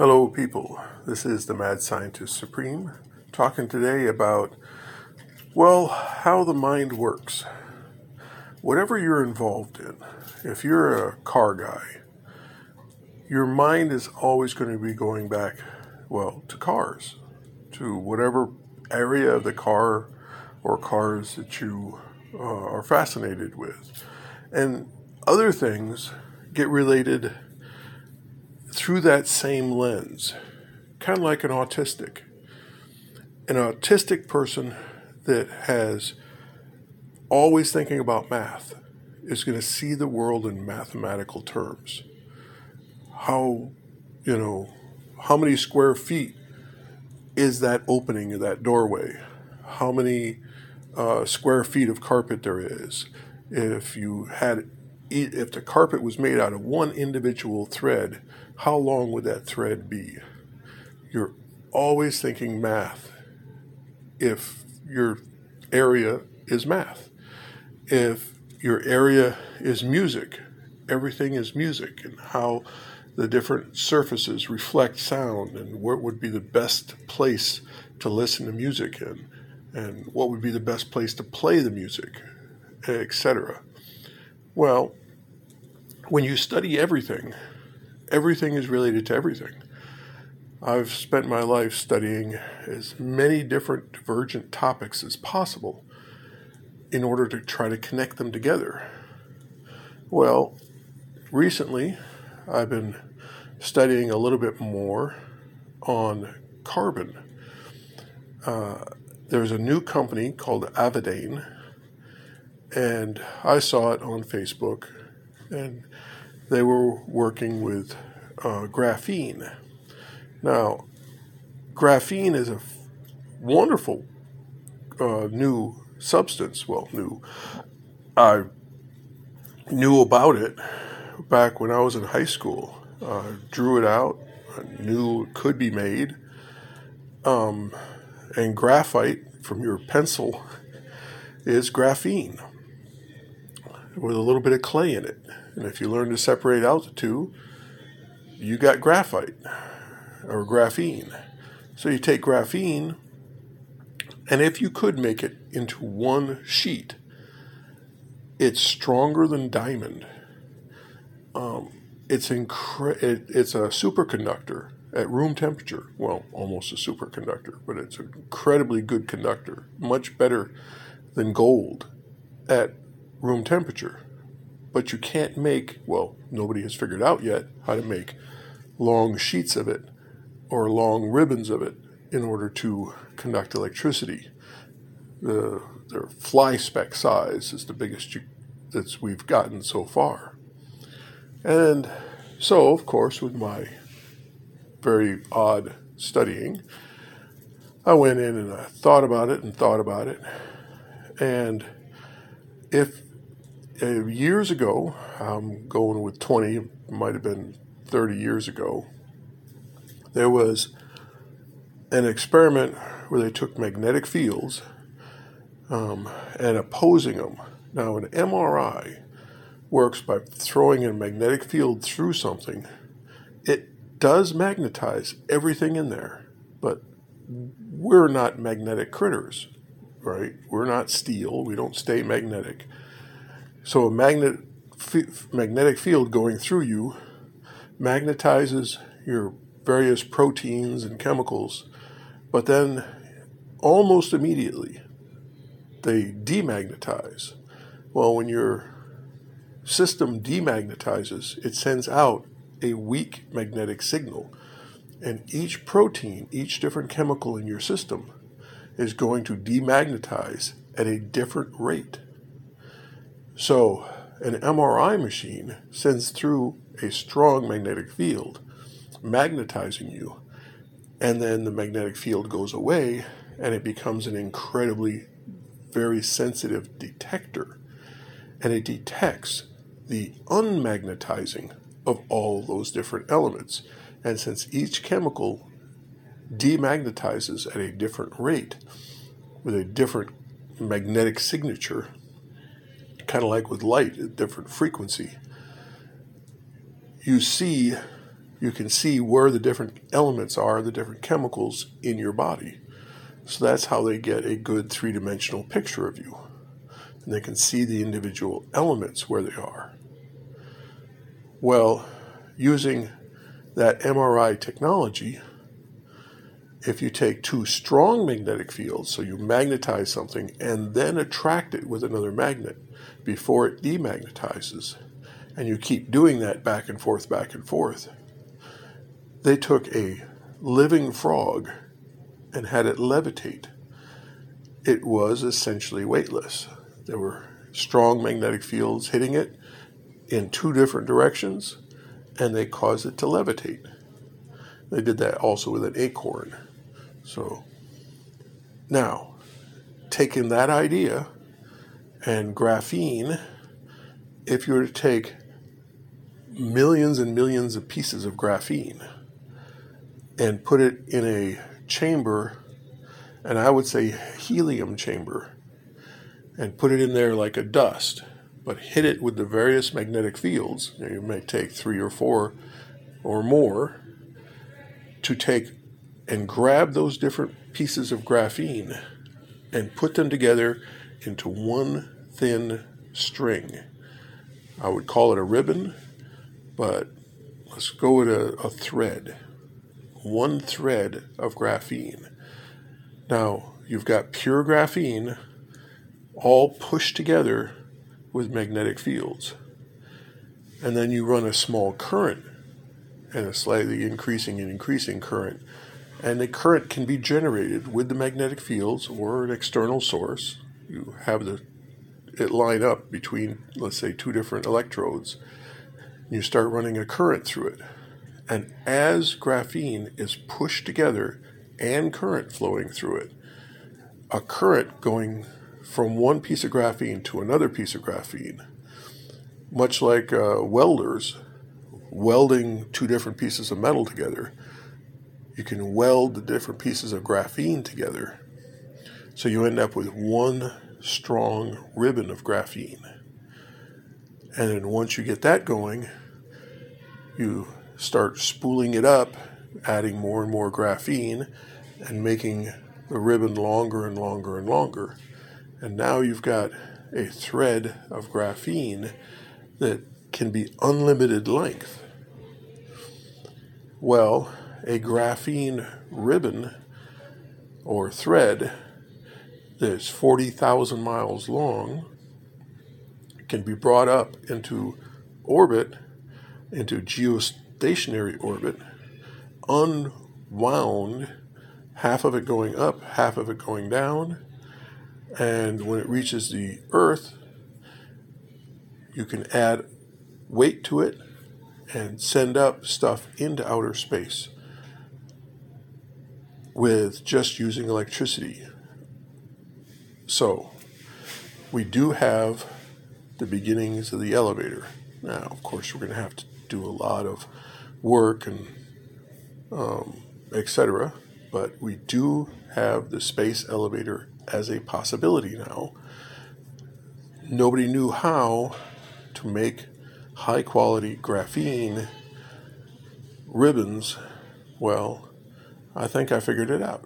Hello, people. This is the Mad Scientist Supreme talking today about, well, how the mind works. Whatever you're involved in, if you're a car guy, your mind is always going to be going back, well, to cars, to whatever area of the car or cars that you uh, are fascinated with. And other things get related through that same lens, kind of like an autistic. An autistic person that has always thinking about math is going to see the world in mathematical terms. How, you know, how many square feet is that opening of that doorway? How many uh, square feet of carpet there is? If you had, if the carpet was made out of one individual thread, how long would that thread be? You're always thinking math if your area is math. If your area is music, everything is music, and how the different surfaces reflect sound, and what would be the best place to listen to music in, and what would be the best place to play the music, etc. Well, when you study everything, everything is related to everything. I've spent my life studying as many different divergent topics as possible in order to try to connect them together. Well, recently I've been studying a little bit more on carbon. Uh, there's a new company called Avadain, and I saw it on Facebook, and they were working with uh, graphene. Now, graphene is a f- wonderful uh, new substance. Well, new. I knew about it back when I was in high school. Uh, drew it out. I knew it could be made. Um, and graphite from your pencil is graphene with a little bit of clay in it. And if you learn to separate out the two, you got graphite or graphene. So you take graphene, and if you could make it into one sheet, it's stronger than diamond. Um, it's incre- it, it's a superconductor at room temperature. Well, almost a superconductor, but it's an incredibly good conductor, much better than gold at room temperature but you can't make, well, nobody has figured out yet how to make long sheets of it or long ribbons of it in order to conduct electricity. The, their fly speck size is the biggest that we've gotten so far. And so, of course, with my very odd studying, I went in and I thought about it and thought about it. And if uh, years ago, going with 20, might have been 30 years ago, there was an experiment where they took magnetic fields um, and opposing them. Now, an MRI works by throwing a magnetic field through something. It does magnetize everything in there, but we're not magnetic critters, right? We're not steel. We don't stay magnetic. So a magnet, f- magnetic field going through you magnetizes your various proteins and chemicals, but then almost immediately they demagnetize. Well, when your system demagnetizes, it sends out a weak magnetic signal. And each protein, each different chemical in your system is going to demagnetize at a different rate. So, an MRI machine sends through a strong magnetic field, magnetizing you, and then the magnetic field goes away and it becomes an incredibly very sensitive detector. And it detects the unmagnetizing of all those different elements. And since each chemical demagnetizes at a different rate with a different magnetic signature, kind of like with light, a different frequency. You see you can see where the different elements are, the different chemicals in your body. So that's how they get a good three dimensional picture of you. And they can see the individual elements where they are. Well, using that MRI technology, if you take two strong magnetic fields, so you magnetize something and then attract it with another magnet before it demagnetizes, and you keep doing that back and forth, back and forth, they took a living frog and had it levitate. It was essentially weightless. There were strong magnetic fields hitting it in two different directions, and they caused it to levitate. They did that also with an acorn. So now, taking that idea and graphene, if you were to take millions and millions of pieces of graphene and put it in a chamber, and I would say helium chamber, and put it in there like a dust, but hit it with the various magnetic fields. You may take three or four or more to take and grab those different pieces of graphene and put them together into one thin string. I would call it a ribbon, but let's go with a, a thread. One thread of graphene. Now, you've got pure graphene all pushed together with magnetic fields. And then you run a small current and a slightly increasing and increasing current and the current can be generated with the magnetic fields or an external source. You have the it line up between, let's say, two different electrodes. You start running a current through it. And as graphene is pushed together and current flowing through it, a current going from one piece of graphene to another piece of graphene, much like uh, welders welding two different pieces of metal together, you can weld the different pieces of graphene together. So you end up with one strong ribbon of graphene. And then once you get that going, you start spooling it up, adding more and more graphene, and making the ribbon longer and longer and longer. And now you've got a thread of graphene that can be unlimited length. Well, a graphene ribbon or thread that's 40,000 miles long can be brought up into orbit, into geostationary orbit, unwound, half of it going up, half of it going down, and when it reaches the Earth, you can add weight to it and send up stuff into outer space with just using electricity. So, we do have the beginnings of the elevator. Now, of course, we're going to have to do a lot of work and um, etc. But we do have the space elevator as a possibility now. Nobody knew how to make high quality graphene ribbons. Well, I think I figured it out.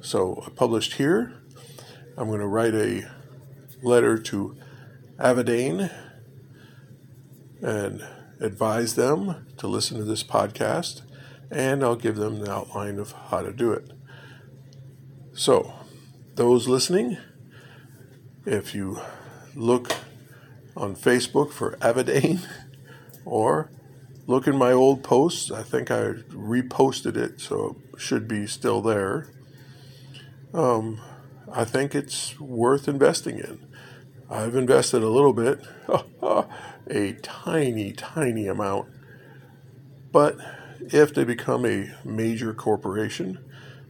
So I published here. I'm going to write a letter to Avadain and advise them to listen to this podcast, and I'll give them the outline of how to do it. So, those listening, if you look on Facebook for Avadain or look in my old posts. I think I reposted it, so it should be still there. Um, I think it's worth investing in. I've invested a little bit, a tiny, tiny amount. But if they become a major corporation,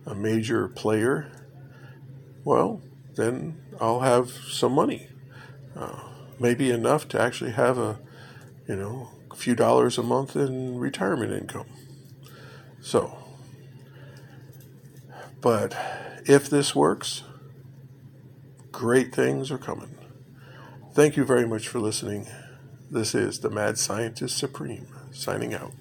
a major player, well, then I'll have some money. Uh, maybe enough to actually have a, you know, few dollars a month in retirement income. So, but if this works, great things are coming. Thank you very much for listening. This is the Mad Scientist Supreme signing out.